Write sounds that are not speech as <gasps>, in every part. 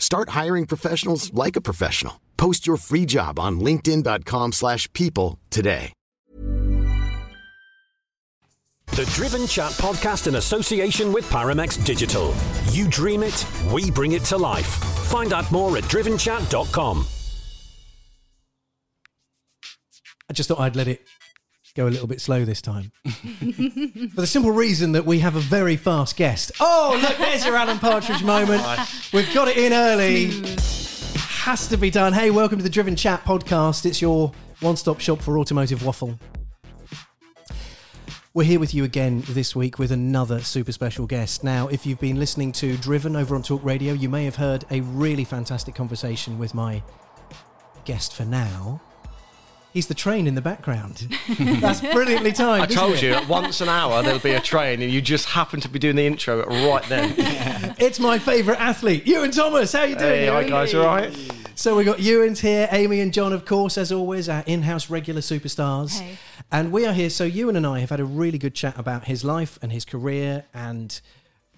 Start hiring professionals like a professional. Post your free job on linkedin.com/people slash people today. The Driven Chat podcast in association with Paramex Digital. You dream it, we bring it to life. Find out more at drivenchat.com. I just thought I'd let it go a little bit slow this time. <laughs> For the simple reason that we have a very fast guest. Oh, look, there's your Alan Partridge moment. We've got it in early. Has to be done. Hey, welcome to the Driven Chat podcast. It's your one stop shop for automotive waffle. We're here with you again this week with another super special guest. Now, if you've been listening to Driven over on Talk Radio, you may have heard a really fantastic conversation with my guest for now. He's the train in the background. <laughs> That's brilliantly timed. I isn't told it? you once an hour there'll be a train, and you just happen to be doing the intro right then. <laughs> It's my favourite athlete, Iwan Thomas. How you doing? hey, hi guys, all right? So we got Iwan's here, Amy and John, of course, as always, our in-house regular superstars. Hey. And we are here. So Ewan and I have had a really good chat about his life and his career and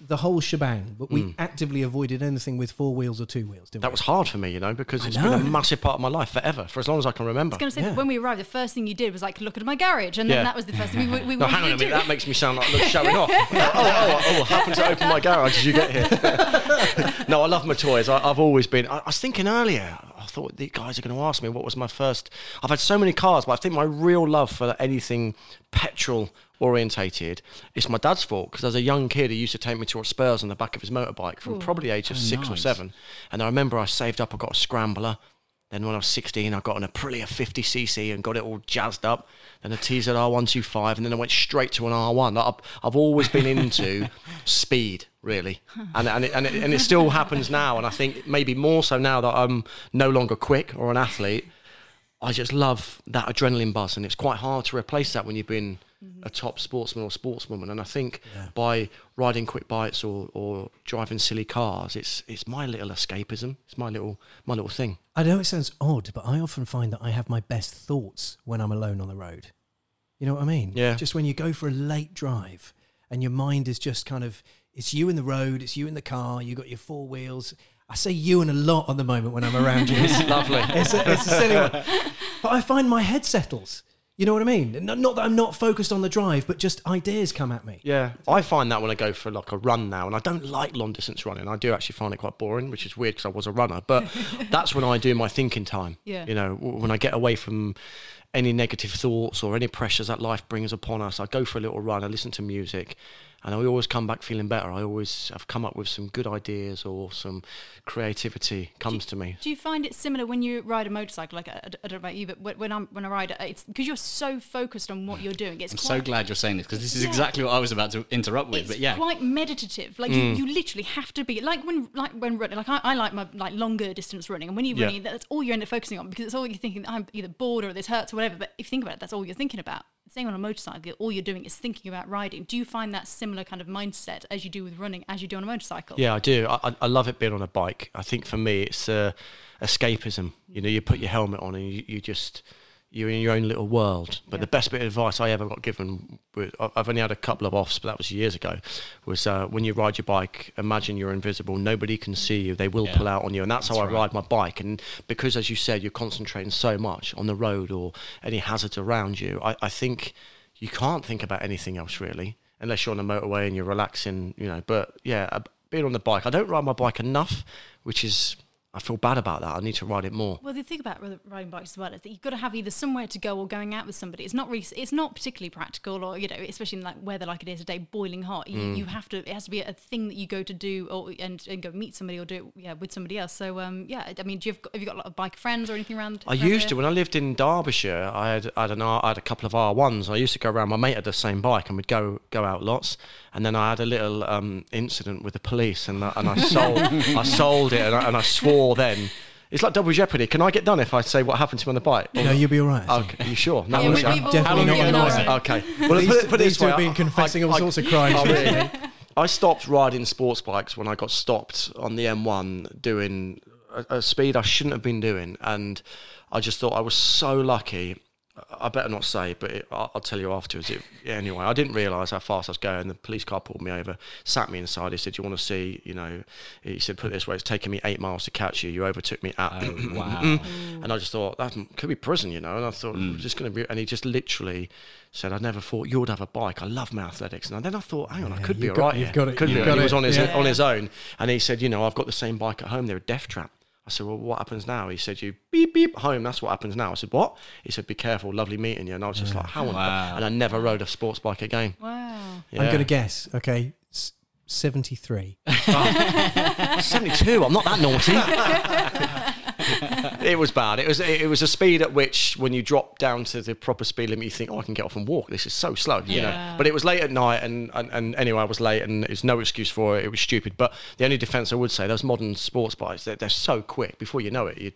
the whole shebang. But we hmm. actively avoided anything with four wheels or two wheels, didn't That we? was hard for me, you know, because I it's been a massive part of my life forever, for as long as I can remember. I was going to say Yeah. that when we arrived, the first thing you did was like look at my garage, and then Yeah. that was the first thing we, we, <laughs> we No, hang on a minute, that makes me sound like look, showing <laughs> off. oh, oh, oh, oh, oh happened to open my garage as you get here. <laughs> no, I love my toys. I, I've always been. I, I was thinking earlier. I thought the guys are going to ask me what was my first. I've had so many cars, but I think my real love for anything petrol orientated. It's my dad's fault because as a young kid he used to take me to Spurs on the back of his motorbike from probably the age of oh, six or seven. And I remember I saved up I got a scrambler. Then when I was 16 I got an Aprilia 50cc and got it all jazzed up. Then a TZR 125 and then I went straight to an R1 I've, I've always been into <laughs> speed really. And, and, it, and, it, and it still happens now and I think maybe more so now that I'm no longer quick or an athlete I just love that adrenaline buzz, and it's quite hard to replace that when you've been a top sportsman or sportswoman. And I think by riding quick bikes or, or driving silly cars, it's it's my little escapism. It's my little my little thing. I know it sounds odd, but I often find that I have my best thoughts when I'm alone on the road. You know what I mean? Yeah. Just when you go for a late drive and your mind is just kind of, it's you in the road, it's you in the car, you got your four wheels. I say you and a lot at the moment when I'm around you. It's, <laughs> Lovely. it's, a, it's a silly one. But I find my head settles. You know what I mean? Not, not that I'm not focused on the drive, but just ideas come at me. Yeah, I find that when I go for like a run now, and I don't like long distance running. I do actually find it quite boring, which is weird because I was a runner. But <laughs> that's when I do my thinking time. Yeah. You know, when I get away from any negative thoughts or any pressures that life brings upon us, I go for a little run. I listen to music, and I always come back feeling better. I always have come up with some good ideas or some creativity comes to me. Do you find it similar when you ride a motorcycle? Like I, I don't know about you, but when- when I'm when I ride, uh, it's because you're so focused on what you're doing. It's I'm quite, so glad you're saying this because this is Yeah. exactly what I was about to interrupt with. It's But yeah, quite meditative. Like Mm. you, you literally have to be like when like when running. Like I, I like my like longer distance running, and when you're Yeah. running, that's all you end up focusing on because it's all you're thinking. I'm either bored or this hurts or whatever. But if you think about it, that's all you're thinking about. Same on a motorcycle, all you're doing is thinking about riding. Do you find that similar kind of mindset as you do with running, as you do on a motorcycle? Yeah, I do. I, I- I love it being on a bike. I think for me, it's uh, escapism. You know, you put your helmet on and you, you just you're in your own little world. But the best bit of advice I ever got given, with, I- I've only had a couple of offs, but that was years ago, was uh, when you ride your bike, imagine you're invisible. Nobody can see you. They will Yeah. pull out on you, and that's, how I right. ride my bike. And because, as you said, you're concentrating so much on the road or any hazards around you, I, I think you can't think about anything else really, unless you're on the motorway and you're relaxing, you know. But yeah, uh, being on the bike, I don't ride my bike enough, which is I feel bad about that. I need to ride it more. Well, the thing about riding bikes as well is that you've got to have either somewhere to go or going out with somebody. It's not really, it's not particularly practical, or you know, especially in like weather like it is today, boiling hot. You, Mm. you have to. It has to be a thing that you go to do, or and, and go meet somebody or do it yeah with somebody else. So um, yeah, I mean, do you have, have you got a lot of bike friends or anything around? I used here? to when I lived in Derbyshire. I had I had, an R, I had a couple of R ones. I used to go around. My mate had the same bike, and we'd go go out lots. And then I had a little um, incident with the police, and I, and I sold <laughs> I sold it, and I, and I swore then. It's like double jeopardy. Can I get done if I say what happened to me on the bike? No, you'll be all right. Okay, Are you sure? No, Yeah, we- listen, we've all- definitely not all gonna been Okay. Well, These- put it, put it these this two way. have been confessing I- all I- sorts of crimes Oh, really? I stopped riding sports bikes when I got stopped on the M1 doing a, a speed I shouldn't have been doing, and I just thought I was so lucky. I better not say, but it, I'll, I'll tell you afterwards. It, yeah, anyway, I didn't realise how fast I was going. The police car pulled me over, sat me inside. He said, "You want to see?" You know, he said, "Put it this way: it's taken me eight miles to catch you. You overtook me at." Oh, <clears throat> wow. and I just thought that could be prison, you know. And I thought Mm. just going to be. And he just literally said, "I never thought you would have a bike. I love my athletics." And then I thought, "Hang on, I could be got- right you've here. got it- Could you've be." got he it, was on his yeah. on his own, and he said, "You know, I've got the same bike at home. They're a death trap." I said, "Well, what happens now?" He said, "You beep beep home. That's what happens now." I said, "What?" He said, "Be careful. Lovely meeting you." And I was just like, "How?" on Wow. And I never rode a sports bike again. Wow. Yeah. I'm going to guess. Okay, S- seventy-three. <laughs> Seventy-two. I'm not that naughty. <laughs> it was bad. It was it was a speed at which, when you drop down to the proper speed limit, you think, "Oh, I can get off and walk. This is so slow." You know. But it was late at night, and, and and anyway, I was late, and there's no excuse for it. It was stupid. But the only defence I would say, those modern sports bikes, they're, they're so quick. Before you know it, you.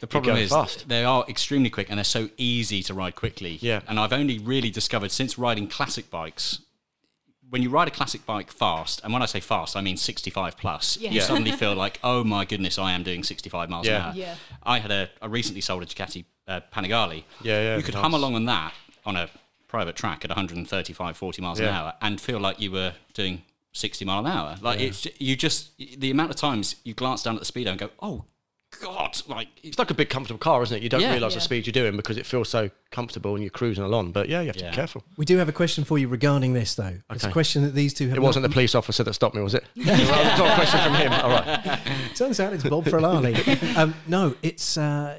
The problem you're is going fast. they are extremely quick and they're so easy to ride quickly. Yeah. And I've only really discovered since riding classic bikes. When you ride a classic bike fast, and when I say fast, I mean 65 plus, Yeah. you Yeah. <laughs> suddenly feel like, oh my goodness, I am doing 65 miles Yeah. an hour. Yeah. I had a, I recently sold a Ducati uh, Panigale. Yeah, yeah, You could nice. hum along on that on a private track at 135, 40 miles an hour and feel like you were doing 60 mile an hour. Like it's you just the amount of times you glance down at the speedo and go, oh god, like It's like a big comfortable car, isn't it? You don't Yeah. realise the Yeah. speed you're doing because it feels so comfortable and you're cruising along. But yeah, you have to Yeah. be careful. We do have a question for you regarding this, though. It's a Okay. question that these two have. It wasn't the police officer that stopped me, was it? <laughs> it was not a question from him. All right. <laughs> Turns out it's Bob Ferrari. <laughs> um, no, it's. Uh,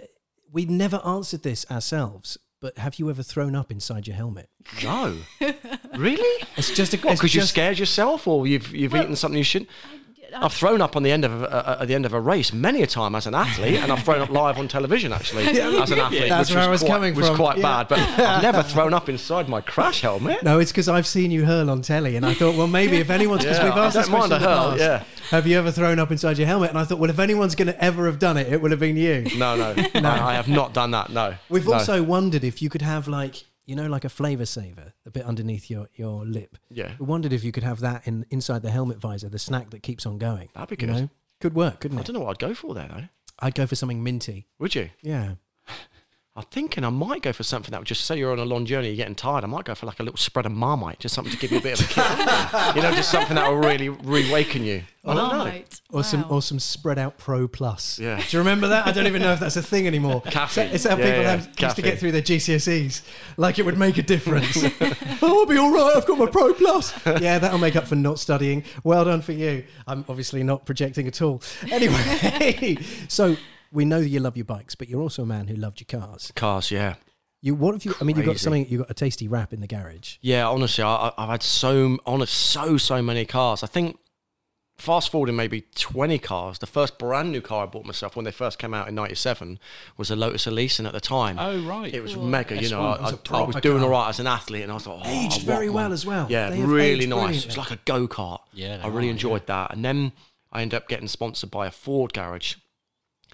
we never answered this ourselves. But have you ever thrown up inside your helmet? No. really? It's just a. What? it's Because you just- scared yourself, or you've you've eaten something you shouldn't? I've thrown up on the end of a, uh, at the end of a race many a time as an athlete, and I've thrown up live on television actually <laughs> as an athlete. That's which where I was quite, coming was from. quite Yeah. bad, but I've never thrown up inside my crash helmet. No, it's because I've seen you hurl on telly, and I thought, well, maybe if anyone's because Yeah, we've asked this question in the hurl, past, yeah. Have you ever thrown up inside your helmet? And I thought, well, if anyone's going to ever have done it, it would have been you. No, <laughs> no, I, I have not done that. No. We've No. also wondered if you could have like you know like a flavor saver, the bit underneath your, your lip. Yeah. We wondered if you could have that in inside the helmet visor, the snack that keeps on going. That'd be you good. know? Could work, couldn't it? I it? don't know what I'd go for there though. I'd go for something minty. Would you? Yeah. I'm thinking I might go for something that would just say you're on a long journey, you're getting tired. I might go for like a little spread of marmite, just something to give you a bit of a kick. <laughs> you know, just something that will really reawaken you. I don't know. Marmite. Or some or some spread out pro plus. Yeah. Do you remember that? I don't even know if that's a thing anymore. <laughs> Caffeine. It's how Yeah, people yeah, have, used to get through their GCSEs. Like it would make a difference. <laughs> oh, I'll be all right. I've got my pro plus. yeah, that'll make up for not studying. Well done for you. I'm obviously not projecting at all. Anyway, so we know that you love your bikes, but you're also a man who loved your cars. Cars, yeah. You what have you? I mean, you've got something. You've got a tasty wrap in the garage. Yeah, honestly, I, I- I've had so honest, so so many cars. I think fast forwarding maybe twenty cars. The first brand new car I bought myself when they first came out in '97 was a Lotus Elise, and at the time, Oh, right. it was mega. You know, S1. I, It was a I, I proper was doing all right as an athlete, and I thought, oh, Aged want very well as well. Yeah, They really nice. It was like a go kart. Yeah, I really are, enjoyed that. And then I ended up getting sponsored by a Ford garage.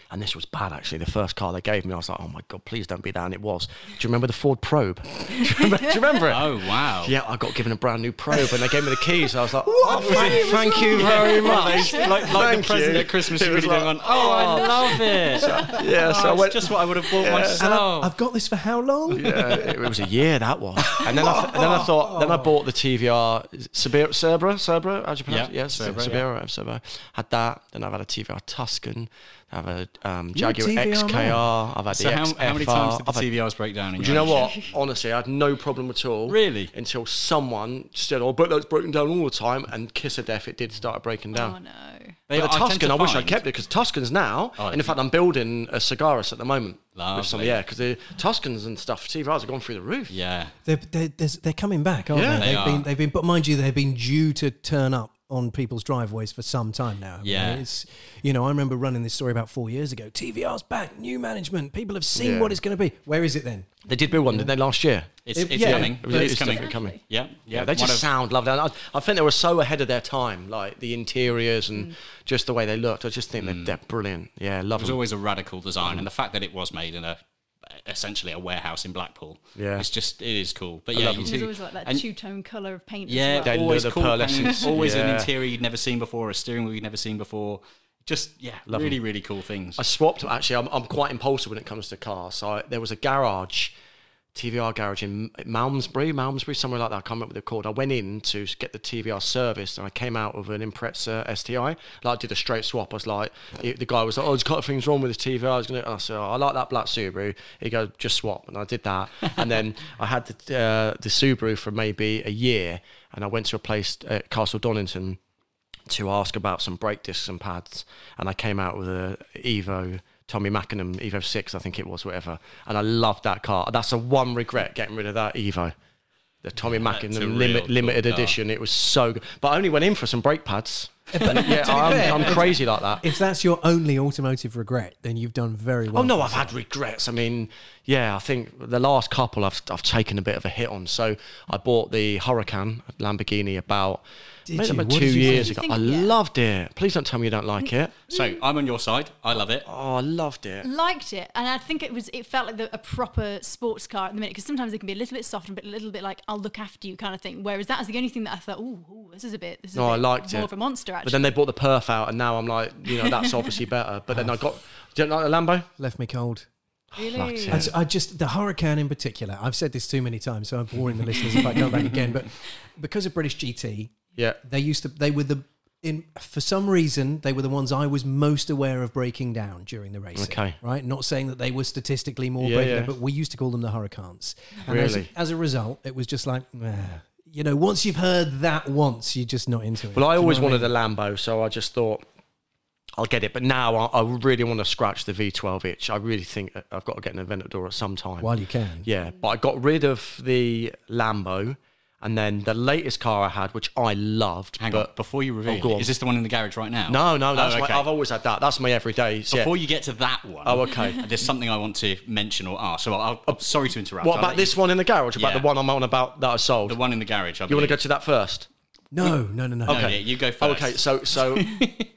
And this was bad, actually. The first car they gave me, I was like, "Oh my god, please don't be that." And it was. Do you remember the Ford Probe? <laughs> do, you remember, do you remember it? Oh, wow. Yeah, I got given a brand new probe and they gave me the keys. I was like, oh, thank, thank you very much. like, like the present you. at Christmas, It you really like, going on, oh, oh, I <laughs> love it. Yeah, oh, so I oh, went. just what I would have bought And myself. I, I've got this for how long? yeah, it was a year that was. And then I, th- and then I thought, then I bought the TVR Cerbera, Cerbera, Cerbera, how do you pronounce Yeah, it? Yes, Cerbera, Cerbera, Cerbera. Had that. Then I've had a TVR Tuscan. I've had a um, You're a Jaguar TVR XKR. I've had so the how, XFR. how many times did the I've had- TVRs break down in Do you know what? Honestly, I had no problem at all. Really? Until someone said, "Oh, but that's broken down all the time," and kiss of death, it did start breaking down. Oh no. They- But I the Tuscan, to I wish I find- kept it because Tuscans now, Oh, and in fact, I'm building a Sagaris at the moment. With some, yeah, because the Tuscans and stuff, TVRs are gone through the roof. Yeah. They're, they're, they're coming back, aren't Yeah. they? They They've are. been, they've been, but mind you, they've been due to turn up on people's driveways for some time now. I mean, Yeah. it's you know, I remember running this story about four years ago. TVR's back, new management. People have seen Yeah. what it's going to be. Where is it then? They did build one, didn't they, last year? It's, It- it's yeah, coming. It It's, it's coming. definitely coming. Yeah. Yeah. Yeah, they just of- sound lovely. And I, I think they were so ahead of their time, like the interiors Mm. and just the way they looked. I just think they're, they're brilliant. Yeah, love It was them. always a radical design, and the fact that it was made in a essentially a warehouse in Blackpool. Yeah. It's just it is cool. But I yeah, love you them. Always like that and- two tone colour of paint. Yeah, as well. Always the cool. pearlescence. <laughs> and always an interior you'd never seen before, a steering wheel you'd never seen before. Just yeah, Love really 'em. really cool things. I swapped. Actually, I'm, I'm quite impulsive when it comes to cars. So I, there was a garage, TVR garage in Malmesbury, Malmesbury, somewhere like that. I can't remember what they're called. I went in to get the TVR serviced, and I came out with an Impreza STI. Like, I did a straight swap. I was like, it- the guy was like, "Oh, there's a couple of things wrong with this TVR." I was gonna. I said, oh, "I like that black Subaru." He goes, "Just swap," and I did that. <laughs> and then I had the uh, the Subaru for maybe a year, and I went to a place at Castle Donington to ask about some brake discs and pads, and I came out with a Evo Tommy Mäkinen Evo Six, I think it was, whatever. And I loved that car. That's the one regret getting rid of that Evo, the Tommy That's a Mäkinen limit, limited car. edition. It was so good, but I only went in for some brake pads. <laughs> Yeah, To be fair, I'm, I'm crazy like that. If that's your only automotive regret, then you've done very oh, well. Oh no, I've had regrets. I mean, yeah, I think the last couple I've I've taken a bit of a hit on. So I bought the Huracan Lamborghini about maybe about two years ago. Think- I yeah. loved it. Please don't tell me you don't like it. so I'm on your side. I love it. Oh, I loved it. liked it, and I think it was. It felt like the, a proper sports car at the minute because sometimes they can be a little bit soft and a little bit like I'll look after you kind of thing. Whereas that was the only thing that I thought, oh, this is a bit. This is No, a I bit liked more it. of a monster. Actually, But then they bought the perf out, and now I'm like, you know, that's obviously better. But then I got, do you like the Lambo? Left me cold. Really. liked I. I just the Hurricane in particular. I've said this too many times, so I'm boring the listeners if I go back again. But <laughs> because of British GT, Yeah. they used to. They were the in for some reason they were the ones I was most aware of breaking down during the race. Okay. right. Not saying that they were statistically more Yeah, breaking yeah. down, but we used to call them the Hurricanes. And as, Really? as a result, it was just like. "Nah." You know, once you've heard that once, you're just not into it. Well, I Do you know always what wanted mean? a Lambo, so I just thought I'll get it. But now I, I really want to scratch the V12 itch. I really think I've got to get an Aventador at some time. while you can. Yeah, but I got rid of the Lambo, and then the latest car I had, which I loved. Hang but on, before you reveal, Oh, go it, on. is this the one in the garage right now? No, no, that's oh, my. I've always had that. That's my everyday. yeah. Before you get to that one, Oh, okay. <laughs> There's something I want to mention or ask. So I'll, I'm sorry to interrupt. What I'll about let this one in the garage? About Yeah. the one I'm on about that I sold? The one in the garage. I you want to go to that first? No, no, no, no. No, yeah, you go first. okay, so so <laughs>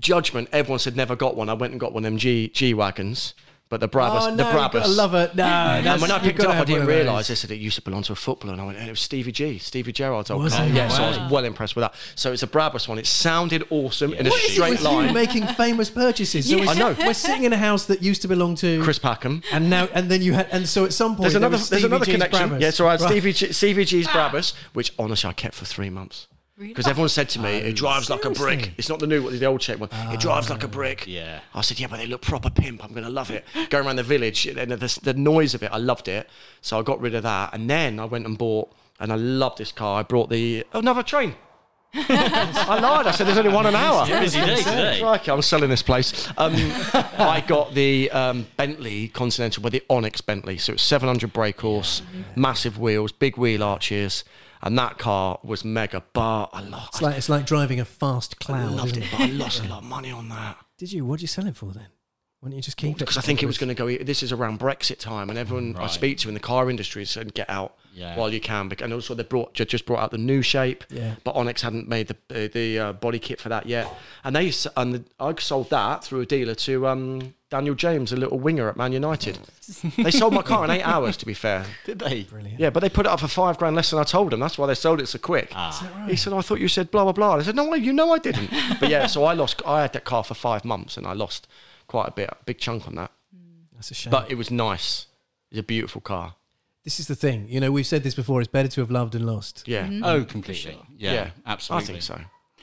judgment, everyone said never got one. I went and got one of them G, G wagons, but the Brabus, oh, no, the Brabus. gotta love it. No, and when I picked it up, I didn't one of those. realise they said it used to belong to a footballer, and I went, and "It was Stevie G, Stevie Gerrard's old Was car." Yeah, so I was well impressed with that. So it's a Brabus one. It sounded awesome in a What is it straight with you line. making famous purchases? So Yeah. I know. We're sitting in a house that used to belong to Chris Packham. and now and then you had and so at some point There's there another, was there's another G's connection. Brabus. Yeah, so I had Right. Stevie, G, Stevie G's ah. Brabus, which honestly I kept for three months. Because everyone said to me, it drives like a brick. It's not the new one, the old shape one. it drives like a brick. Yeah. I said, yeah, but they look proper pimp. I'm going to love it. Going around the village, and the, the noise of it, I loved it. So I got rid of that. And then I went and bought, and I loved this car. I brought the, oh, another train. <laughs> I lied. I said there's only one an hour. It's a busy day today. Crikey, I'm selling this place. Um, I got the um, Bentley Continental, but the Onyx Bentley. So it's 700 brake horse, massive wheels, big wheel arches, and that car was mega. But I, lo- It's like it's like driving a fast I cloud. loved it, it? but I lost a lot of money on that. Did you? What did you sell it for then? Why don't you just keep it? Because I think it was going to go. This is around Brexit time, and everyone I Right. speak to in the car industry said, "Get out Yeah. while you can." bec- And also, they brought ju- just brought out the new shape, Yeah. but Onyx hadn't made the uh, the uh, body kit for that yet. And they s- and the, I sold that through a dealer to um, Daniel James, a little winger at Man United. they sold my car in eight hours. To be fair, Did they? Brilliant. yeah, but they put it up for five grand less than I told them. That's why they sold it so quick. Ah. He said, oh, "I thought you said blah blah blah." I said, "No, you know I didn't." but yeah, so I lost. I had that car for five months, and I lost quite a bit, a big chunk on that. That's a shame. But it was nice. It's a beautiful car. this is the thing. You know, we've said this before. It's better to have loved and lost. Yeah. Oh, completely. Yeah, absolutely. I think so.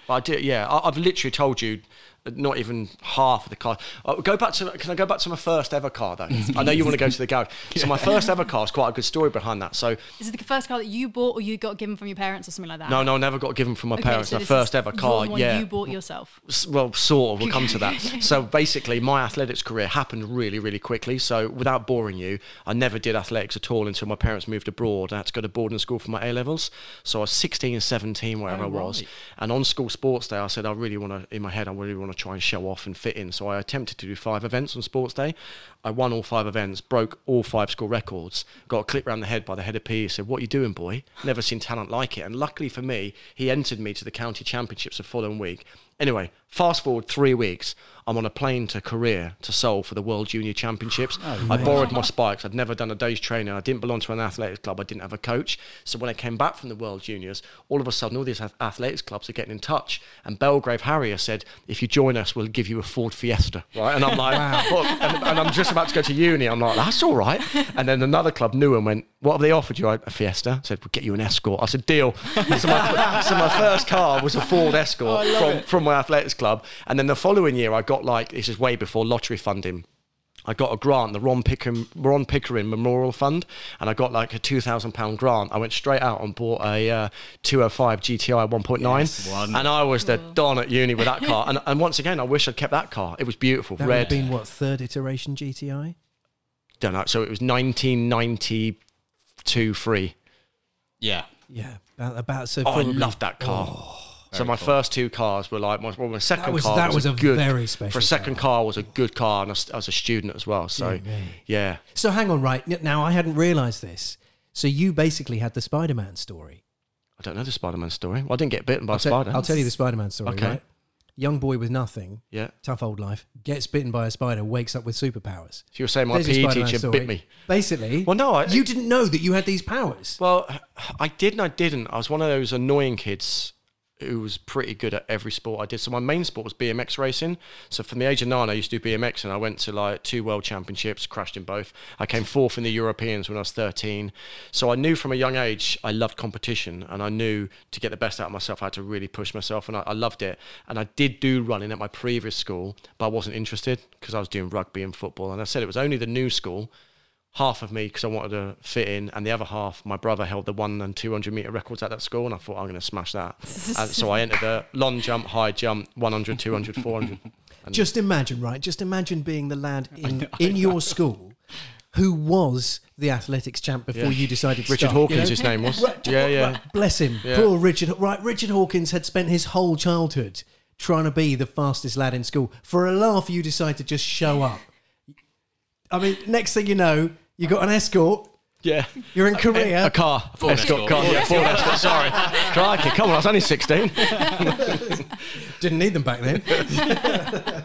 But I did. Yeah, I, I've literally told you. Uh, Not even half of the car. Oh, go back to. Can I go back to my first ever car though? <laughs> I know you want to go to the garage. So my first ever <laughs> car is quite a good story behind that. So Is it the first car that you bought or you got given from your parents or something like that? no, no, I never got given from my Okay, parents. so the first ever car. one yeah, you bought yourself. Well, sort of. We'll come to that. <laughs> so basically, my athletics career happened really, really quickly. So without boring you, I never did athletics at all until my parents moved abroad. I had to go to boarding school for my A levels. So I was 16, and 17, wherever Oh, I was. right. And on school sports day, I said I really want to. In my head, I really want to try and show off and fit in. So I attempted to do five events on sports day. I won all five events, broke all five school records, got a clip round the head by the head of PE. Said, "What are you doing, boy? Never seen talent like it." And luckily for me, he entered me to the county championships the following week. Anyway, fast forward three weeks, I'm on a plane to Korea to Seoul for the World Junior Championships. <sighs> Oh, I borrowed my spikes. I'd never done a day's training. I didn't belong to an athletics club. I didn't have a coach. So when I came back from the World Juniors, all of a sudden, all these athletics clubs are getting in touch. And Belgrave Harrier said, "If you join us, we'll give you a Ford Fiesta." Right? And I'm like, <laughs> "What?" and, and I'm just about to go to uni. I'm like, "That's all right." And then another club knew and went, "What have they offered you?" I, a Fiesta. I said, "We'll get you an Escort." I said, "Deal." so, my, so my first car was a Ford Escort <laughs> from, from my athletics club. And then the following year, I got like this is way before lottery funding. I got a grant, the Ron Pickering, Ron Pickering Memorial Fund, and I got like a two thousand pound grant. I went straight out and bought a uh, 205 GTI 1.9, one. and I was the don at uni with that car. And, and once again, I wish I'd kept that car. It was beautiful, That would have been what third iteration GTI? Don't know. So it was 1992 free. Yeah. Yeah, about, about so. Oh, I probably- loved that car. Oh. so my cool. first two cars were like my, well, my second was- car that was, was a good very special for a second car. was a good car, and I was, I was a student as well. So Yeah, yeah. yeah, So hang on, right now I hadn't realised this. So you basically had the Spider-Man story. I don't know the Spider-Man story. Well, I didn't get bitten by I'll, a tell- spider. I'll tell you the Spider-Man story. Okay. Right? Young boy with nothing, Yeah. tough old life, gets bitten by a spider, wakes up with superpowers. So you're saying my There's PE teacher story. bit me? Basically, Well, no, I- you didn't know that you had these powers. Well, I did and I didn't. I was one of those annoying kids who was pretty good at every sport I did. So my main sport was BMX racing. So from the age of nine, I used to do BMX, and I went to like two world championships, crashed in both. I came fourth in the Europeans when I was 13. So I knew from a young age I loved competition, and I knew to get the best out of myself, I had to really push myself, and I, I loved it. And I did do running at my previous school, but I wasn't interested because I was doing rugby and football. And I said it was only the new school half of me because I wanted to fit in, and the other half, my brother held the one and 200 meter records at that school, and I thought I'm going to smash that. and so I entered the <laughs> long jump, high jump, 100, 200, 400. And Just imagine, right? Just imagine being the lad <laughs> in, in your school who was the athletics champ before Yeah. you decided to Richard start, you Hawkins, know? his name was. Right, Yeah, yeah. right, bless him. Yeah. Poor Richard. Right, Richard Hawkins had spent his whole childhood trying to be the fastest lad in school. For a laugh, you decide to just show up. I mean, next thing you know, you got an escort. Yeah. You're in Korea. A car. Ford escort escort. car. Ford Yeah, Ford escort. escort. Sorry. <laughs> Crikey, come on, I was only 16. <laughs> Didn't need them back then. <laughs>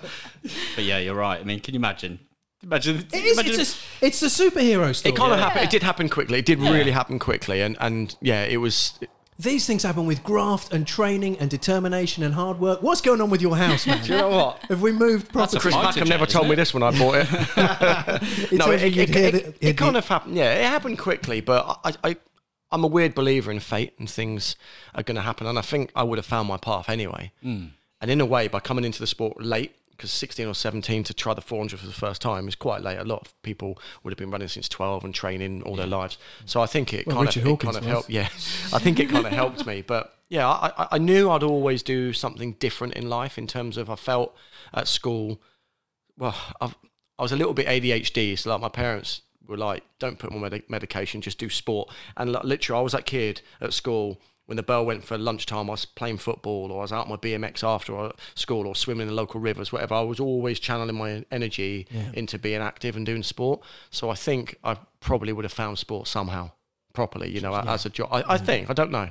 But yeah, you're right. I mean, can you imagine? Imagine. It is. imagine It's a, it's a superhero story. It kind of happened. It did happen quickly. It did really happen quickly. And, and yeah, it was. These things happen with graft and training and determination and hard work. What's going on with your house, man? <laughs> Do you know what? Have we moved That's properly? Chris Fighter Packham never told me this when I bought it. <laughs> It no, it, it, it, the- it, hear kind of happened. Yeah, it happened quickly, but I, I, I'm a weird believer in fate and things are going to happen. And I think I would have found my path anyway. Hmm. And in a way, by coming into the sport late, because 16 or 17 to try the 400 for the first time is quite late. A lot of people would have been running since 12 and training all their lives. So I think it Well, kind Richard of, it kind of helped. Yeah, I think it kind of helped me. But yeah, I, I- knew I'd always do something different in life in terms of I felt at school well, I've, I was a little bit ADHD, so like my parents were like, "Don't put more medi- medication, just do sport." And like, literally, I was that kid at school when the bell went for lunchtime. I was playing football, or I was out on my BMX after school, or swimming in the local rivers, whatever. I was always channeling my energy into being active and doing sport. So I think I probably would have found sport somehow properly, you know, as a job. I, I think I don't know.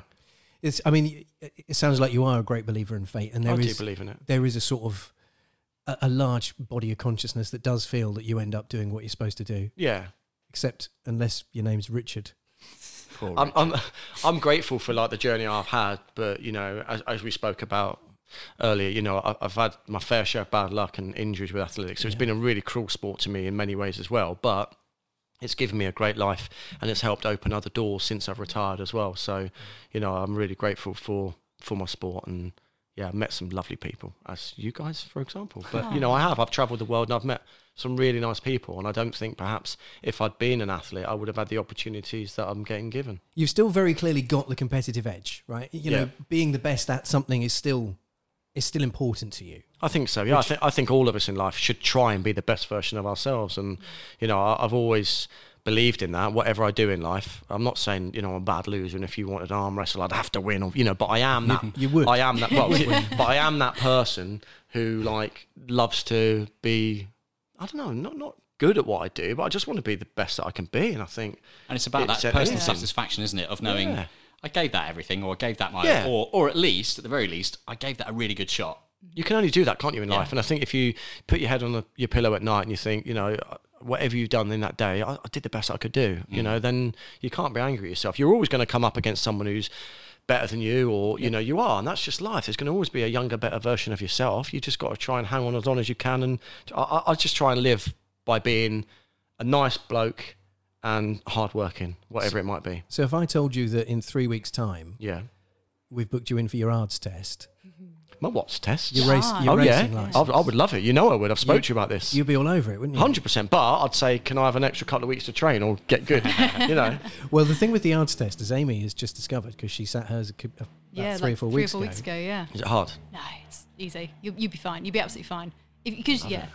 It's, I mean, it it sounds like you are a great believer in fate, and there I is do believe in it. there is a sort of a, a large body of consciousness that does feel that you end up doing what you're supposed to do, Yeah. except unless your name's Richard. I'm, I'm <laughs> I'm grateful for like the journey I've had, but you know, as, as we spoke about earlier, you know, I, I've had my fair share of bad luck and injuries with athletics. So it's been a really cruel sport to me in many ways as well. But it's given me a great life, and it's helped open other doors since I've retired as well. So, you know, I'm really grateful for for my sport and. Yeah, I've met some lovely people, as you guys, for example. But you oh. know, I have. I've travelled the world and I've met some really nice people. And I don't think perhaps if I'd been an athlete, I would have had the opportunities that I'm getting given. You've still very clearly got the competitive edge, right? You know, Yeah. being the best at something is still is still important to you. I think so. Yeah, I think I think all of us in life should try and be the best version of ourselves. And you know, I, I've always believed in that. Whatever I do in life, I'm not saying you know I'm a bad loser. And if you wanted an arm wrestle, I'd have to win. Or you know, but I am that. you would. I am that. Well, <laughs> but I am that person who like loves to be. I don't know. Not not good at what I do, but I just want to be the best that I can be. And I think And it's about It's that personal yeah. satisfaction, isn't it? Of knowing Yeah. I gave that everything, or I gave that my, Yeah. or or at least, at the very least, I gave that a really good shot. you can only do that, can't you, in life? And I think if you put your head on the, your pillow at night and you think, you know, whatever you've done in that day, I, I did the best I could do, you mm. know, then you can't be angry at yourself. You're always going to come up against someone who's better than you, or, you know, you are. And that's just life. There's going to always be a younger, better version of yourself. You just got to try and hang on as long as you can. And I, I, I just try and live by being a nice bloke and hardworking, whatever it might be. So if I told you that in three weeks' time Yeah. we've booked you in for your ARDS test, mm-hmm. My what's test? your race, your oh, yeah. racing I, license, I would love it. You know I would. I've spoke to you about this. you'd be all over it, wouldn't you? Hundred percent. But I'd say, can I have an extra couple of weeks to train or get good? <laughs> you know. Well, the thing with the ARDS test is Amy has just discovered because she sat hers a cou- uh, about yeah, three like or four three weeks or four ago. weeks ago. Yeah. Is it hard? No, it's easy. You you'll be fine. You'll be absolutely fine. Because yeah,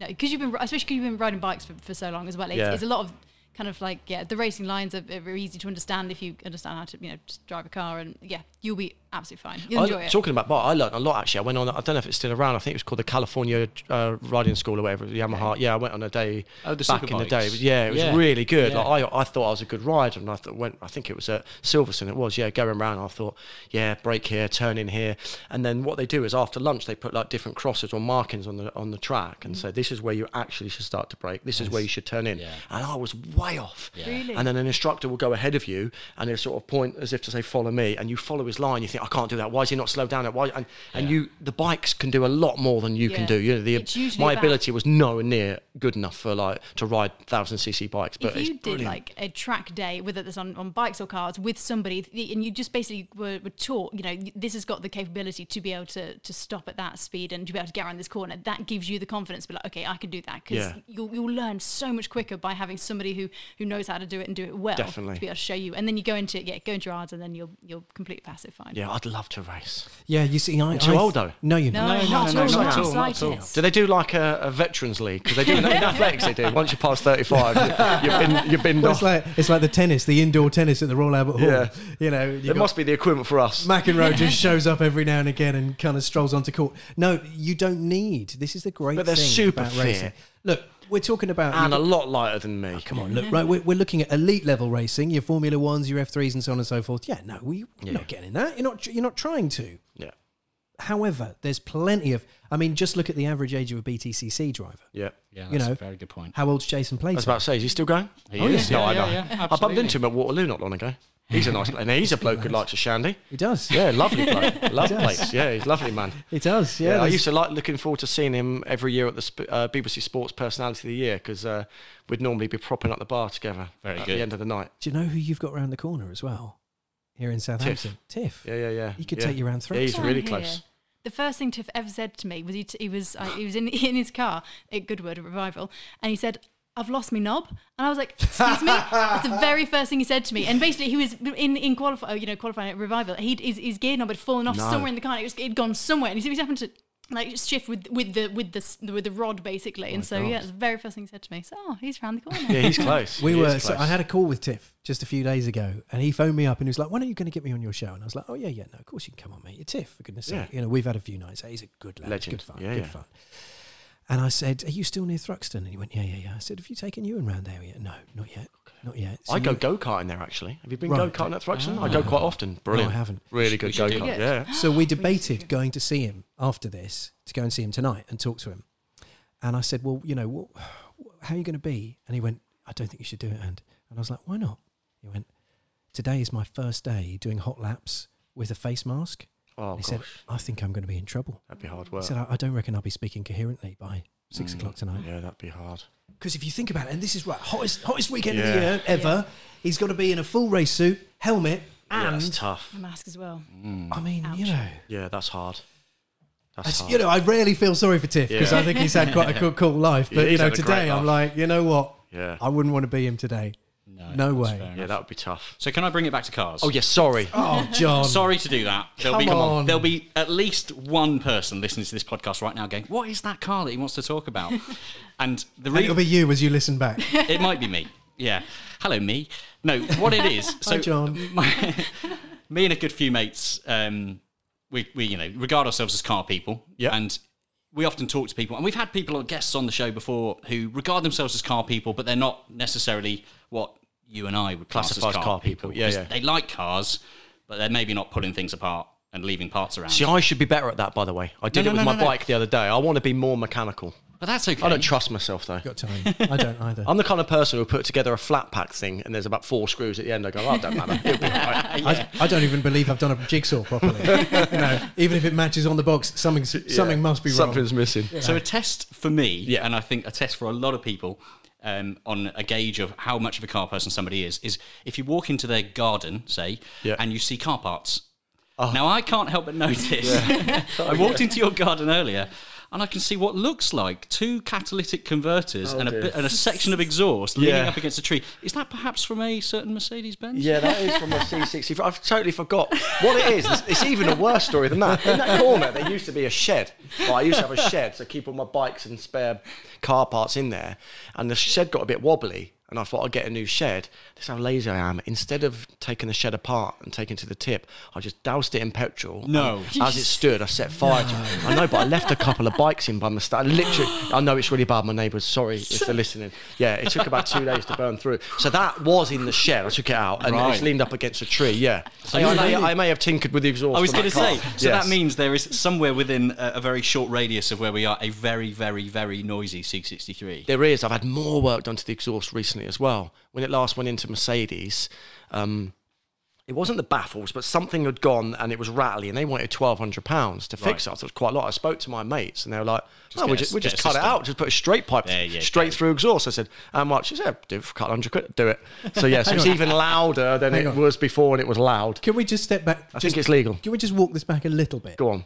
no, because you've been especially because you've been riding bikes for, for so long as well. It's, Yeah. it's a lot of kind of like yeah, the racing lines are, are very easy to understand if you understand how to you know just drive a car and yeah, you'll be absolutely fine. You'll I- enjoy it. Talking about bike, I learned a lot actually. I went on. I don't know if it's still around. I think it was called the California uh, Riding School or whatever. The Yamaha. Yeah, I went on a day Oh, the back in the day. But yeah, it was Yeah. really good. Yeah. Like, I I thought I was a good rider, and I thought went. I think it was at Silverstone. It was yeah, going around. I thought yeah, break here, turn in here, and then what they do is after lunch they put like different crosses or markings on the on the track, and say this is where you actually should start to break. This is where you should turn in. Yeah. And I was way off. Really? And then an instructor will go ahead of you and they'll sort of point as if to say, follow me. And you follow his line. You think, I can't do that. Why is he not slowed down? Why? And, and you, the bikes can do a lot more than you can do. You know, the, my about- ability was nowhere near good enough for like to ride thousand cc bikes. But if it's you did brilliant. like a track day, whether it's on, on bikes or cars, with somebody, and you just basically were, were taught, you know, this has got the capability to be able to, to stop at that speed and to be able to get around this corner, that gives you the confidence to be like, okay, I can do that. Because Yeah. you'll, you'll learn so much quicker by having somebody who, who knows how to do it and do it well Definitely. to be able to show you. And then you go into, it, yeah, go into your odds and then you'll, you'll completely pass it fine. yeah, Yeah, I'd love to race. Yeah, you see, I, I'm too I- old, though. No, you're No, not. not, no, at no, all, not not at all, not at all. Do they do like a, a veterans league? Because they do in <laughs> athletics. They do. Once you pass thirty-five, you- you've been you've been Well, off. it's like it's like the tennis, the indoor tennis at the Royal Albert Hall. Yeah. You know, you It must be the equivalent for us. McEnroe <laughs> just shows up every now and again and kind of strolls onto court. No, you don't need. This is the great But they're thing super about fit. racing. Look, we're talking about and a lot lighter than me. Oh, come on, look, right? We're, we're looking at elite level racing, your Formula Ones, your F threes, and so on and so forth. Yeah, no, we, you're not getting that. You're not. You're not trying to. Yeah, However, there's plenty of. I mean, just look at the average age of a BTCC driver. yeah. Yeah, that's You know, a very good point. How old's Jason I was about to say, is he still going? He Oh, is. yeah. No, I know. yeah, I bumped into him at Waterloo not long ago. He's a nice, bloke. and he's a bloke who likes a shandy. he does. Yeah, lovely bloke. <laughs> Love does. place. Yeah, he's a lovely man. He does. Yeah. Yeah, I used to like looking forward to seeing him every year at the sp- uh, BBC Sports Personality of the Year because uh, we'd normally be propping up the bar together Very at good. the end of the night. Do you know who you've got round the corner as well? Here in Southampton, Tiff. Yeah, yeah, yeah. He could yeah. take you round Yeah, he's really here, close. The first thing Tiff ever said to me was he, t- he was uh, he was in <laughs> in his car at Goodwood Revival, and he said. I've lost my knob, and I was like, "Excuse me." That's the very first thing he said to me, and basically he was in in qualify, you know, qualifying at revival. He his, his gear knob had fallen off No. somewhere in the car. It was it'd gone somewhere, and he said he happened to like just shift with with the with the s- with the rod basically. and oh so yeah, it's the very first thing he said to me. So oh, he's around the corner. Yeah, he's close. We He were. is So. I had a call with Tiff just a few days ago, and he phoned me up and he was like, "When are you going to get me on your show?" And I was like, "Oh yeah, yeah, no, of course you can come on, mate. You're Tiff, for goodness' Yeah. sake. You know, we've had a few nights. He's a good lad. Legend. Good fun. Yeah, good yeah. fun." And I said, "Are you still near Thruxton?" And he went, "Yeah, yeah, yeah." I said, "Have you taken Iwan round there yet?" No, not yet. Not yet. So I go you- go karting there actually. Have you been Right. go karting at Thruxton? I go ah. quite often. Brilliant. I haven't. Really good should go do kart. that. Yeah. So we <gasps> debated going to see him after this to go and see him tonight and talk to him. And I said, "Well, you know, what, how are you going to be?" And he went, "I don't think you should do it." And and I was like, "Why not?" He went, "Today is my first day doing hot laps with a face mask." Oh he gosh, said, "I think I'm going to be in trouble." that'd be hard work. He said, I, "I don't reckon I'll be speaking coherently by six Mm. o'clock tonight." Yeah, that'd be hard. Because if you think about it, and this is right, hottest hottest weekend of the year ever. He's got to be in a full race suit, helmet, Yeah, and that's tough. The mask as well. I mean, you know. Yeah, that's hard. That's s- hard. you know, I rarely feel sorry for Tiff because Yeah. I think he's had quite a <laughs> cool, cool life. Yeah, But you know, had a great today I'm life. like, you know what? Yeah. I wouldn't want to be him today. No that's way. yeah, that would be tough. So can I bring it back to cars? Oh, yes, sorry. <laughs> Oh, John. Sorry to do that. There'll be Come on. there'll be at least one person listening to this podcast right now going, "What is that car that he wants to talk about?" <laughs> and the And it'll be you as you listen back. <laughs> it might be me. Yeah. Hello, me. No, what it is. So Hi, John. My, me and a good few mates, um, we, we you know regard ourselves as car people. Yeah. And we often talk to people, and we've had people, or guests on the show before, who regard themselves as car people, but they're not necessarily what you and I would Classify as car, car people. Yeah, 'Cause yeah. They like cars, but they're maybe not pulling things apart and leaving parts around. See, I should be better at that, by the way. I did No, it no, with no, my bike the other day. I want to be more mechanical. But that's okay. I don't trust myself, though. Got time. I don't either. <laughs> I'm the kind of person who will put together a flat pack thing and there's about four screws at the end. I go, oh, it don't matter. It'll be all right. <laughs> I, I don't even believe I've done a jigsaw properly. <laughs> you know, even if it matches on the box, something something must be wrong. Something's missing. So a test for me, Yeah. and I think a test for a lot of people um, on a gauge of how much of a car person somebody is, is if you walk into their garden, say, Yeah. Oh. and you see car parts. Now I can't help but notice. I walked into your garden earlier. And I can see what looks like two catalytic converters oh, and, a and a section of exhaust leaning up against a tree. Is that perhaps from a certain Mercedes Benz? Yeah, that is from a <laughs> C60. I've totally forgot what it is. It's, it's even a worse story than that. In that corner, there used to be a shed. Well, I used to have a shed to keep all my bikes and spare car parts in there. And the shed got a bit wobbly. And I thought I'd get a new shed. This is how lazy I am. Instead of taking the shed apart and taking it to the tip, I just doused it in petrol. No. <laughs> As it stood, I set fire to it. I know, but I left a couple of bikes in by mistake. I literally, I know it's really bad. My neighbours, sorry if they're listening. Yeah, it took about two days to burn through. So that was in the shed. I took it out and Right. leaned up against a tree. Yeah. So you I, may, I may have tinkered with the exhaust. I was going to say, so Yes. that means there is somewhere within a, a very short radius of where we are a very, very, very noisy C63. There is. I've had more work done to the exhaust recently as well. When it last went into Mercedes, um, it wasn't the baffles, but something had gone and it was rattly, and they wanted twelve hundred pounds to fix Right. it. Thought it was quite a lot. I spoke to my mates, and they were like, Just "No, get we a- just, we just a cut it out. Just put a straight pipe There you straight through exhaust." I said, "How much?" She said, "Do it for a couple hundred quid. Do it." So yeah, so it's even louder than Hang it on. was before, and it was loud. Can we just step back? I just- think it's legal. Can we just walk this back a little bit? Go on.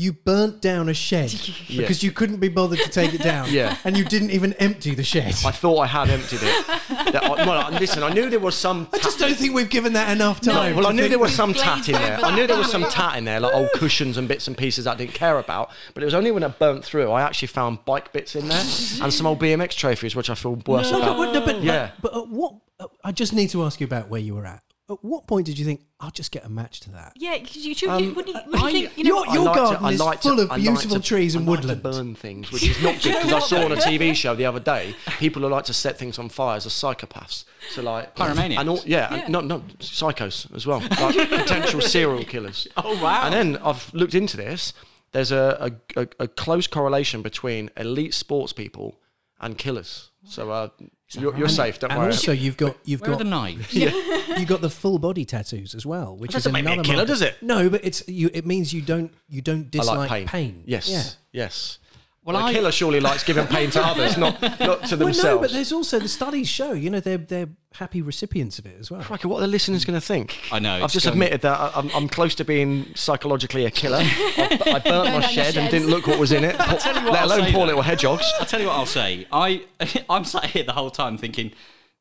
You burnt down a shed <laughs> Yeah. because you couldn't be bothered to take it down. <laughs> Yeah. And you didn't even empty the shed. I thought I had emptied it. <laughs> That- I- well, listen, I knew there was some. I just don't think we've given that enough time. Well, I knew there was some Glazed tat in there. over I knew there was that. some tat in there, like old cushions and bits and pieces I didn't care about. But it was only when I burnt through, I actually found bike bits in there and some old BMX trophies, which I feel worse No, about. but, no, but, Yeah. but at what? uh, I just need to ask you about where you were at. At what point did you think I'll just get a match to that? Yeah, because you, you, Um, you, wouldn't you, wouldn't you think, you know, Your, your like to- garden I is like to- full of I like beautiful to- trees and I like to woodland. burn things, <laughs> which is not good because I saw on a TV <laughs> show the other day people who like to set things on fire as psychopaths. So like <laughs> Pyromaniacs. and all, yeah, and no, no, psychos as well, like potential serial killers. Oh, wow. And then I've looked into this. There's a, a, a, a close correlation between elite sports people and killers. So uh, you're, you're safe. Don't and worry. also, you've got you've Where are got the knives? <laughs> You've got the full body tattoos as well, which That is doesn't make me a another killer, marker. does it? No, but it's you. It means you don't you don't dislike like pain. Yes. Yeah. Yes. Well, Well, a I- killer surely likes giving pain to others, not not to themselves. <laughs> Well, themselves. no, but there's also the studies show. You know, they're they're happy recipients of it as well. Crikey, what are the listeners going to think? I know, I've just gone- admitted that I- I'm, I'm close to being psychologically a killer. <laughs> I, I burnt my shed and didn't look what was in it, <laughs> poor- tell you what let I'll alone say, poor though. little hedgehogs. I'll tell you what I'll say. I I'm sat here the whole time thinking,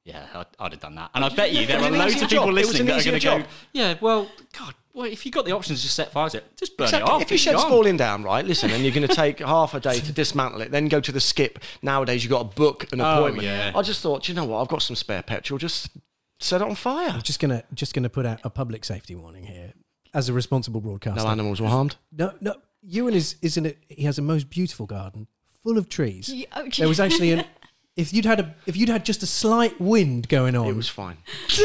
yeah, I'd, I'd have done that. And I bet you there are loads of people job. Listening that are going to go, yeah, well, God, well, if you've got the options, just set fire to it. Just burn Exactly. it off. if your it's shed's gone. falling down, right, listen, and you're going <laughs> to take half a day to dismantle it, then go to the skip. Nowadays, you've got to book an Oh, appointment. yeah. I just thought, you know what? I've got some spare petrol. Just set it on fire. I'm just gonna just gonna put out a public safety warning here. As a responsible broadcaster, No animals were harmed. No, no. Iwan is isn't it? He has a most beautiful garden, full of trees. Yeah, okay. There was actually an. <laughs> <laughs> If you'd had a, if you'd had just a slight wind going on, It was fine. <laughs>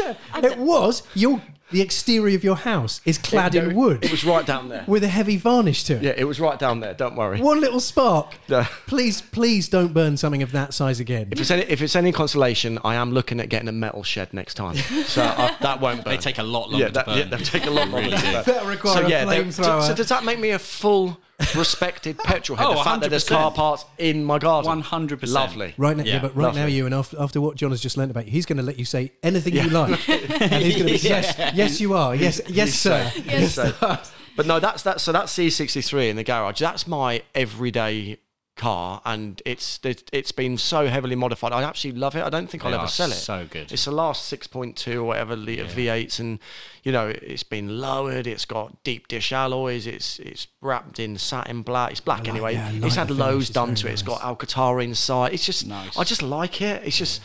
it was your the exterior of your house is clad It- in wood It was right down there. with a heavy varnish to it. Yeah, it was right down there. Don't worry. One little spark. No. Please, please don't burn something of that size again. If it's any if it's any consolation, I am looking at getting a metal shed next time, so I, that won't burn. They take a lot longer yeah, that, to burn. yeah, they take a lot longer. Really to do. burn. That'll require so a yeah, they- flamethrower. so does that make me a full respected petrol head? Oh, the fact that there's car parts in my garden, 100%. lovely. Right now, yeah, Yeah, but right now, you and after, after what John has just learnt about you, he's going to let you say anything you like, and he's going to be <laughs> yes, yes, you are, yes, yes, sir. Yes, sir. But no, that's that. So that's C63 in the garage. That's my everyday car, and it's it, it's been so heavily modified. I absolutely love it. I don't think They I'll ever sell it. so good. It's the last 6.2 or whatever litre V8s, and you know it's been lowered. It's got deep dish alloys. It's it's wrapped in satin black. It's black like- anyway. yeah, like it's had loads done to it. It's got nice. Alcantara inside. It's just Nice. I just like it. It's just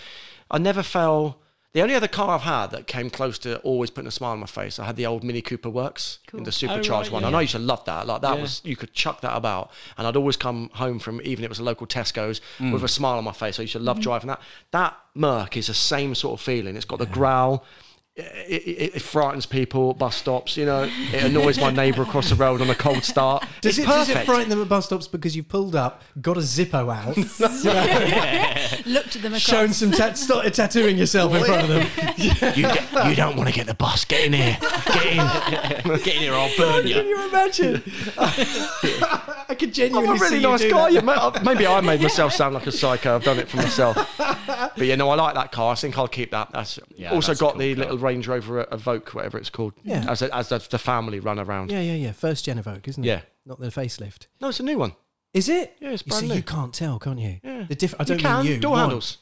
I never fell. The only other car I've had that came close to always putting a smile on my face, I had the old Mini Cooper Works in the supercharged right, one. yeah. I know you should love that. Like that Yeah. was you could chuck that about, and I'd always come home from even if it was a local Tesco's Mm. with a smile on my face. I used to Mm-hmm. love driving that. That Merc is the same sort of feeling. It's got the growl. It, it, it frightens people at bus stops. You know, it annoys my neighbour across the road on a cold start. <laughs> Does it, does it frighten them at bus stops because you've pulled up, got a Zippo out, <laughs> looked at them across. shown some, tat- started tattooing yourself in front of them? <laughs> you, get, you don't want to get the bus. Get in here. Get in. Get in here, I'll burn Can you. you imagine? I could I'm a really see nice do guy. that. You ma- uh, Maybe I made myself sound like a psycho. I've done it for myself. But you know, I like that car. I think I'll keep that. That's Yeah, also that's a got cool the car. little Range Rover Evoque, whatever it's called. Yeah. As a, as the, the family run around. Yeah, yeah, yeah. First gen Evoque, isn't it? Yeah. Not the facelift. No, it's a new one. Is it? Yeah, it's You brand see, new. you can't tell, can't you? Yeah. The diff- I don't can. mean you. Door mine. handles.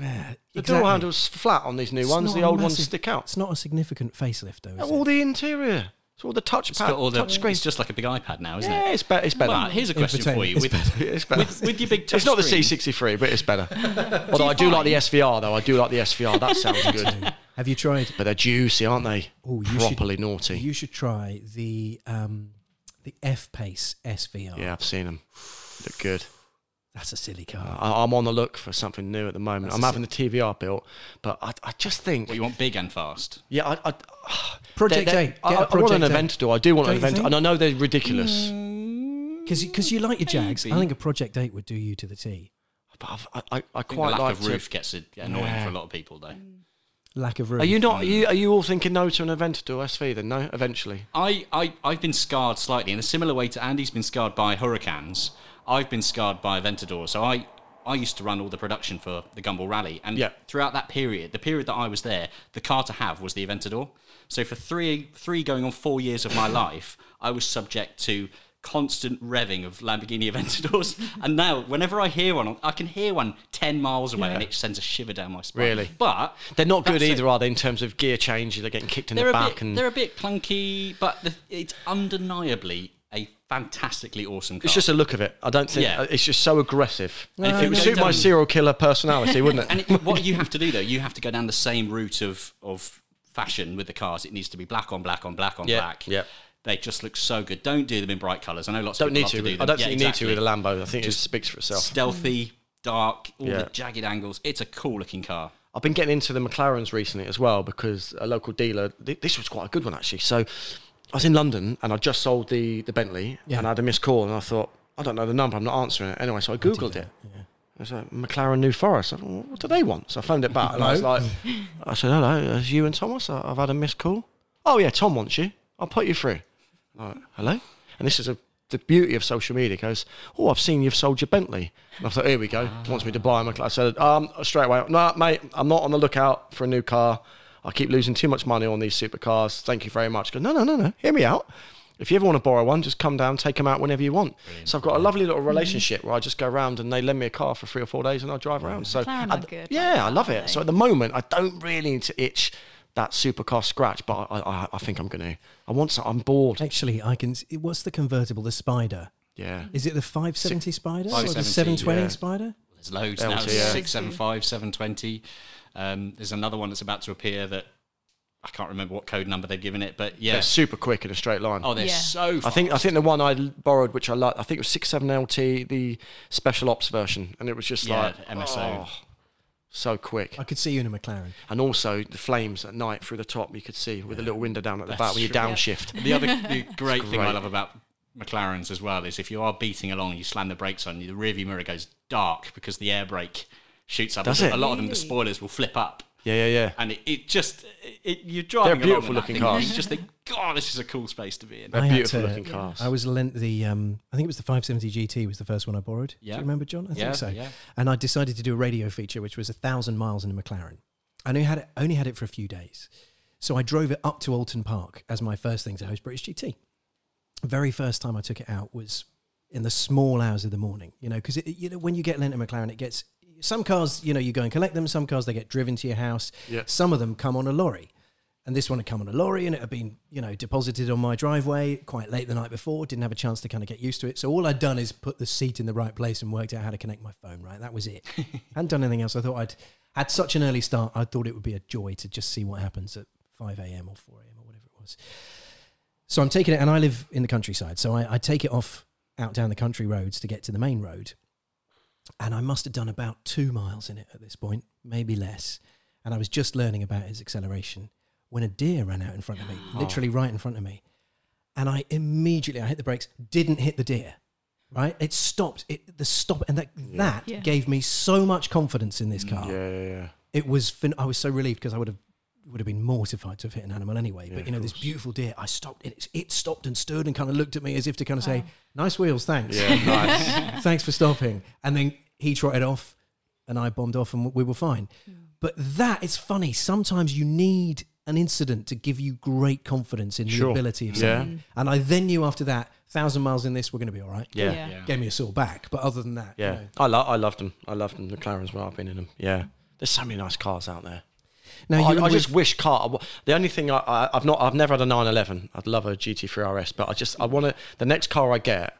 Yeah, The exactly. door handles flat on these new It's ones. The a old ones stick out. It's not a significant facelift, though. Is All it? the interior. It's all the touch It's pad, got all the. touch screen. It's just like a big iPad now, isn't yeah, it? it's better. It's better. Well, here's a question for you. It's With, better. <laughs> it's better. with, with your big touch it's not the C63, but it's better. <laughs> Although I do like the SVR, though. I do like the SVR. That sounds <laughs> good. Have you tried? But they're juicy, aren't they? Oh, you Properly should, naughty. You should try the um, the F Pace SVR. Yeah, I've seen them. Look good. That's a silly car. Uh, I, I'm on the look for something new at the moment. That's I'm a having the TVR built, but I, I just think, What you want big and fast? yeah, I, I, Project they- they- eight. I, Get a I want Project an eight. Aventador. I do want Don't an you Aventador, think? and I know they're ridiculous. Mm. Because you like your Jags. I think a Project 8 would do you to the T. But I've, I, I, I I think the quite lack like of to. roof gets annoying Yeah. for a lot of people, though. Mm. Lack of room. Are you not? Are you, are you all thinking no to an Aventador SV then? No, eventually. I, I, I've been scarred slightly in a similar way to Andy's been scarred by Hurricanes. I've been scarred by Aventador. So I, I used to run all the production for the Gumball Rally. And Yeah. throughout that period, the period that I was there, the car to have was the Aventador. So for three, three going on four years of my <laughs> life, I was subject to constant revving of Lamborghini Aventadors. <laughs> and now, whenever I hear one, I can hear one 10 miles away and it sends a shiver down my spine. Really? But They're not good that's it. either, are they? In terms of gear change, they're getting kicked in They're the back bit, and they're a bit clunky, but the, it's undeniably a fantastically awesome car. It's just a look of it. I don't think Yeah. uh, it's just so aggressive. If it would suit my serial killer personality, wouldn't it? <laughs> and it, what you have to do though, you have to go down the same route of of fashion with the cars. It needs to be black on black on black on Yeah, black. yeah. They just look so good. Don't do them in bright colours. I know lots of don't people need to. to do I don't Yeah, think you exactly. need to with a Lambo. I think it just speaks for itself. Stealthy, dark, all Yeah. the jagged angles. It's a cool looking car. I've been getting into the McLarens recently as well because a local dealer. Th- this was quite a good one actually. So I was in London and I just sold the the Bentley Yeah. and I had a missed call and I thought I don't know the number. I'm not answering it anyway. So I googled it. It was a McLaren New Forest. I thought, well, what do they want? So I phoned it back and I was like, I said, hello, it's Iwan Thomas. I've had a missed call. Oh yeah, Tom wants you. I'll put you through. Like, hello. And this is a, the beauty of social media. It goes, oh, I've seen you've sold your Bentley. And I thought, here we go. Wants me to buy a McLaren. I said, um, straight away, no, mate, I'm not on the lookout for a new car. I keep losing too much money on these supercars. Thank you very much. Go, no, no, no, no. Hear me out. If you ever want to borrow one, just come down, take them out whenever you want. So I've got a lovely little relationship where I just go around and they lend me a car for three or four days and I drive around. So I- yeah, like I love it. So at the moment, I don't really need to itch that supercar scratch, but I, I, I think I'm going to. I want some. I'm bored. Actually, I can. What's the convertible? The Spider. Yeah. Is it the 570 Spider or the 720 yeah. Spider? There's loads LT, now. yeah. 675, 720. Um, there's another one that's about to appear that I can't remember what code number they've given it, but yeah. They're super quick in a straight line. Oh, they're Yeah. so I think I think the one I borrowed, which I like, I think it was six seven LT, the special ops version, and it was just Yeah, like MSO. oh, so quick. I could see you in a McLaren. And also the flames at night through the top, you could see with a little window down at the That's back with your true. downshift. The other the <laughs> great thing I love about McLarens as well is if you are beating along, you slam the brakes on, the rearview mirror goes dark because the air brake shoots up. Does a, it? a lot of them, the spoilers will flip up. Yeah, yeah, yeah. And it, it just, it, you're driving along beautiful in that looking thing, cars. You just think, God, this is a cool space to be in. They're I beautiful to- looking cars. I was lent the. Um, I think it was the 570 GT was the first one I borrowed. Do you remember, John? I Yeah, think so. yeah. And I decided to do a radio feature, which was a thousand miles in a McLaren. I only had it, only had it for a few days, so I drove it up to Oulton Park as my first thing to host British GT. Very first time I took it out was in the small hours of the morning. You know, because you know when you get lent a McLaren, it gets some cars. You know, you go and collect them. Some cars they get driven to your house. Yeah. Some of them come on a lorry. And this one had come on a lorry and it had been, you know, deposited on my driveway quite late the night before. Didn't have a chance to kind of get used to it. So all I'd done is put the seat in the right place and worked out how to connect my phone, right? That was it. <laughs> Hadn't done anything else. I thought I'd had such an early start. I thought it would be a joy to just see what happens at 5 a.m. or 4 a.m. or whatever it was. So I'm taking it, and I live in the countryside. So I, I take it off out down the country roads to get to the main road. And I must have done about two miles in it at this point, maybe less. And I was just learning about its acceleration when a deer ran out in front of me, <gasps> literally right in front of me. And I immediately, I hit the brakes, didn't hit the deer, right? It stopped, it, the stop, and that, that Yeah. gave me so much confidence in this car. Yeah, yeah, yeah. It was, fin- I was so relieved because I would have would have been mortified to have hit an animal anyway. Yeah, but you know, of this beautiful deer, I stopped it. It stopped and stood and kind of looked at me as if to kind of say, "Nice wheels, thanks." Yeah, nice. <laughs> thanks for stopping. And then he trotted off, and I bombed off, and we were fine. Hmm. But that is funny. Sometimes you need an incident to give you great confidence in the Sure. ability of Yeah. someone. Hmm. And I then knew after that, thousand miles in this, we're going to be all right. Yeah. Yeah. Yeah. Gave me a sore back, but other than that, you Yeah, know. I lo- I loved them. I loved them. McLarens as well. I've been in them. Yeah, there's so many nice cars out there. Now I, you I were just wish car. The only thing I, I, I've not, I've never had a 911. I'd love a GT3 RS, but I just, I want to. The next car I get,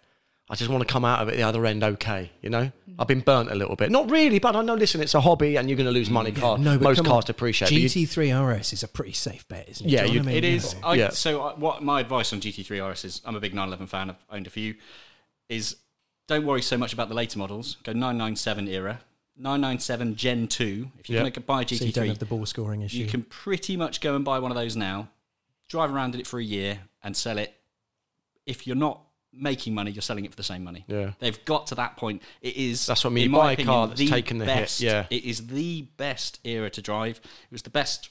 I just want to come out of it the other end okay. You know, mm. I've been burnt a little bit. Not really, but I know. Listen, it's a hobby, and you're going to lose money. Car, no, most cars on. depreciate. GT3 RS is a pretty safe bet, isn't it? Yeah, Do you you- I mean? is. Yeah. I, Yeah. So, I, what my advice on GT3 RS is, I'm a big 911 fan. I've owned a few. Is don't worry so much about the later models. Go 997 era, 997 Gen 2. If you Yeah. want to buy a So you don't have the bore scoring issue. you can pretty much go and buy one of those now, drive around in it for a year, and sell it. If you're not making money, you're selling it for the same money. Yeah. They've got to that point. It is. That's what I mean. in You my buy a opinion, car that's the taken the hit, yeah. It is the best era to drive. It was the best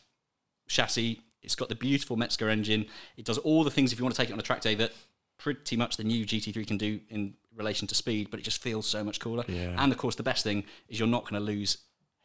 chassis. It's got the beautiful Metzger engine. It does all the things if you want to take it on a track day that pretty much the new GT3 can do in relation to speed, but it just feels so much cooler. Yeah. And of course, the best thing is you're not going to lose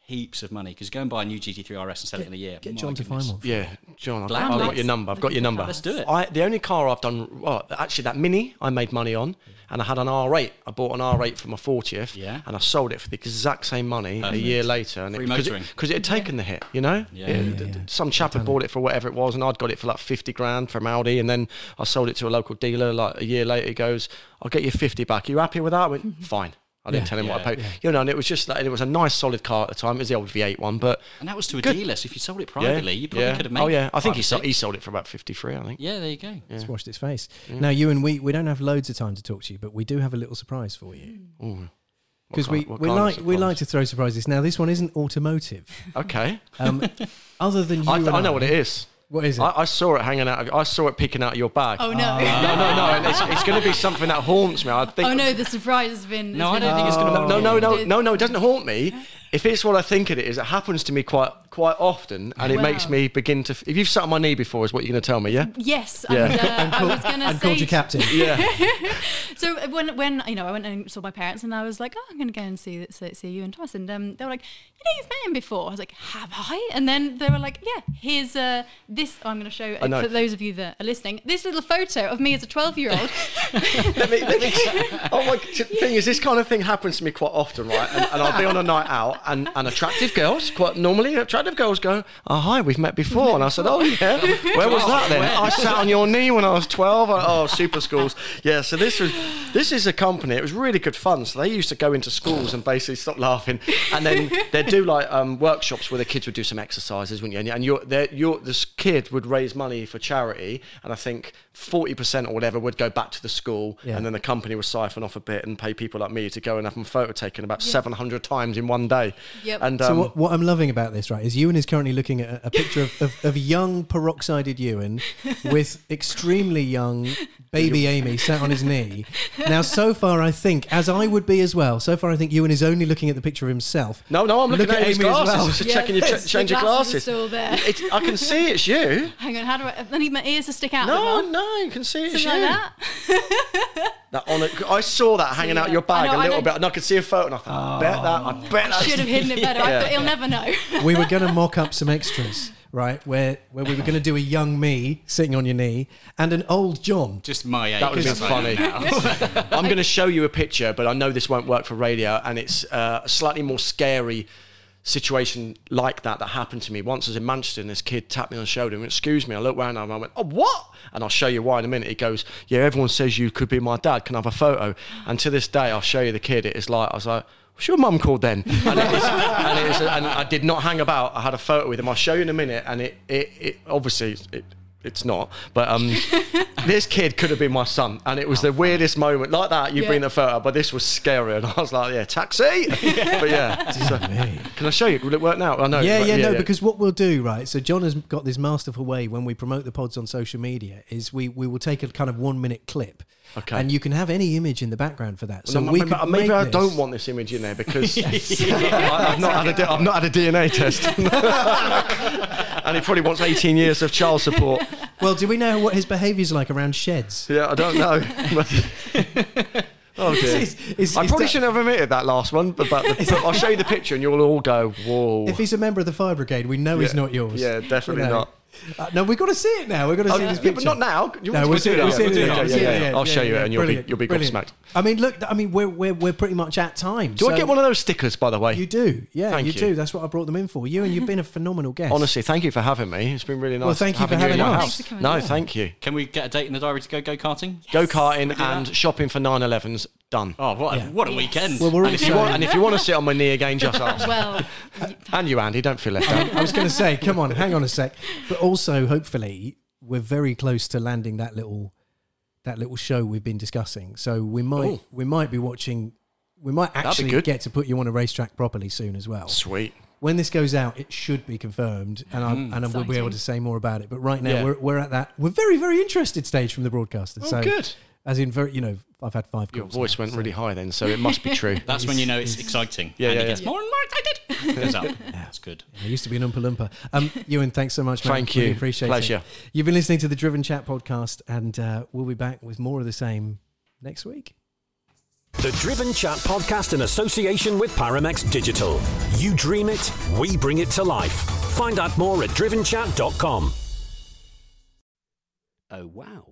heaps of money because go and buy a new GT3 RS and sell it in a year. Get My John to goodness. find one. Yeah, John, I've, Black I've got your number. I've got your number. Let's do it. I, the only car I've done, well, actually, that Mini I made money on, and I had an R8. I bought an R8 for my 40th, Yeah. and I sold it for the exact same money a year later. And Free because motoring. it, because it had taken the hit, you know? Yeah. It- Yeah, d- d- yeah. Some chap had bought it for whatever it was, and I'd got it for like 50 grand from Audi, and then I sold it to a local dealer. Like a year later, he goes, "I'll get you 50 back. Are you happy with that?" I went, "Fine." I didn't Yeah. tell him what I Yeah. paid. You know, and it was just like it was a nice, solid car at the time. It was the old V8 one, but And that was to a Good. dealer. So if you sold it privately, you probably yeah. could have made. Oh yeah, I think he sold, he sold it for about 53. I think. Yeah, there you go. It's washed its face. Now, you and we, we don't have loads of time to talk to you, but we do have a little surprise for you. Ooh. Because we, we like we like to throw surprises. Now, this one isn't automotive. Okay. Um, <laughs> other than you, I, and I know what it is. What is it? I, I saw it hanging out. I saw it picking out of your bag. Oh no! No, no, no. It's, it's going to be something that haunts me. I think. oh no! The surprise has been. No, has I been don't think it's gonna- No, no, no, no, no. It doesn't haunt me. If it's what I think of it is, it happens to me quite quite often, and it makes me begin to. If you've sat on my knee before, is what you're going to tell me, yeah? Yes, Yeah. and, uh, I was going to and say. called you captain. <laughs> Yeah. <laughs> So uh, when when you know I went and saw my parents and I was like, oh, I'm going to go and see see, see Iwan Thomas, and um, they were like, you know, you've met him before. I was like, have I? And then they were like, yeah, here's uh, this. I'm going to show I know. for those of you that are listening this little photo of me as a 12 year old. <laughs> let me, let me, oh my the thing is this kind of thing happens to me quite often right and, and i'll be on a night out and, and attractive girls quite normally attractive girls go oh hi we've met before. And i said oh yeah where was that then? I sat on your knee when i was 12 oh super schools. Yeah so this was this is a company it was really good fun. So they used to go into schools and basically stop laughing. And then they'd do like um, workshops where the kids would do some exercises wouldn't you? And, and you're, you're, this kid would raise money for charity and i think 40% or whatever would go back to the school Yeah. and then the company would siphon off a bit and pay people like me to go and have them photo taken about 700 times in one day. Yep. And So um, what, what I'm loving about this, right, is Iwan is currently looking at a, a picture of, of, of young peroxided Iwan <laughs> with extremely young baby Amy sat on his knee. Now, so far, I think, as I would be as well, so far I think Iwan is only looking at the picture of himself. no, no, I'm looking Look at, at his Amy as glasses. well. Just Yeah, checking you yes, ch- change the your glasses are still there. It, I can see it's you. <laughs> Hang on, how do I? I need my ears to stick out. No, a bit more. no, you can see it's Something you. like that. That on it, I saw that <laughs> hanging out yeah. your bag I know, a I little know. bit, and I could see a photo, and I thought, I bet that, I bet that. Should have hidden it better. I thought he'll never know. <laughs> We were going to mock up some extras, right, where, where we were going to do a young me sitting on your knee and an old John. Just my age. That would have I am funny. <laughs> I'm going to show you a picture, but I know this won't work for radio, and it's uh, a slightly more scary situation like that that happened to me once. I was in Manchester, and this kid tapped me on the shoulder and went, "Excuse me." I looked round and I went, "Oh, what?" And I'll show you why in a minute. He goes, "Yeah, everyone says you could be my dad. Can I have a photo?" And to this day, I'll show you the kid. It is like I was like. What's your mum called then? <laughs> And, it is, and, it is, and I did not hang about. I had a photo with him. I'll show you in a minute. And it, it, it obviously, it, it's not. But um, <laughs> this kid could have been my son, and it was the weirdest moment like that. You Yeah. bring the photo, but this was scary, and I was like, "Yeah, taxi." <laughs> but yeah, so- can I show you? Will it work now? I know. Yeah, but yeah, no, because what we'll do, right? So John has got this masterful way when we promote the pods on social media is we, we will take a kind of one minute clip. Okay. And you can have any image in the background for that. So No, we maybe, could maybe make I this- don't want this image in there because <laughs> <laughs> I, have not had a D- I've not had a DNA test, <laughs> and he probably wants 18 years of child support. Well, do we know what his behaviour's like around sheds? Yeah, I don't know. oh dear. It's- it's- I it's probably that- shouldn't have admitted that last one, but, but the, I'll show you the picture and you'll all go, "Whoa!" If he's a member of the fire brigade, we know he's not yours. Yeah, definitely not. Uh, no, we've got to see it now. We've got to Oh, see yeah, this yeah, but not now. You No, want we'll to see it. We'll see it. I'll show you yeah, it, and you'll be you'll be brilliant. gobsmacked. I mean, look. I mean, we're we're, we're pretty much at time. Do I get one of those stickers, by the way? You do, yeah, Thank you, you. do. That's what I brought them in for. You and you've been a phenomenal guest. Honestly, thank you for having me. It's been really nice. Well, thank you for having having us. house. Thanks for coming No, thank you. Can we get a date in the diary to go go karting? Go karting and shopping for 911s. Done. Oh, what a, Yeah. what a weekend! Well, we're And if you want, and if you want to sit on my knee again, just ask. well, And you, Andy, don't feel left out. I was going to say, come on, hang on a sec. But also, hopefully, we're very close to landing that little that little show we've been discussing. So we might Oh. we might be watching. We might actually get to put you on a racetrack properly soon as well. Sweet. When this goes out, it should be confirmed, and I, mm. and I will be able to say more about it. But right now, Yeah. we're, we're at that we're very very interested stage from the broadcaster. Oh, so good. As in, very you know, I've had five. Your voice now, went so- really high then, so it must be true. <laughs> That's when you know it's exciting. Yeah, and yeah, it gets yeah. more and more excited. <laughs> Goes up. That's good. I used to be an Oompa Loompa. Um, <laughs> Iwan, thanks so much, man. Thank Really you. appreciate Pleasure. it. You've been listening to the Driven Chat podcast, and uh, we'll be back with more of the same next week. The Driven Chat podcast in association with Paramex Digital. You dream it, we bring it to life. Find out more at drivenchat.com. Oh, wow.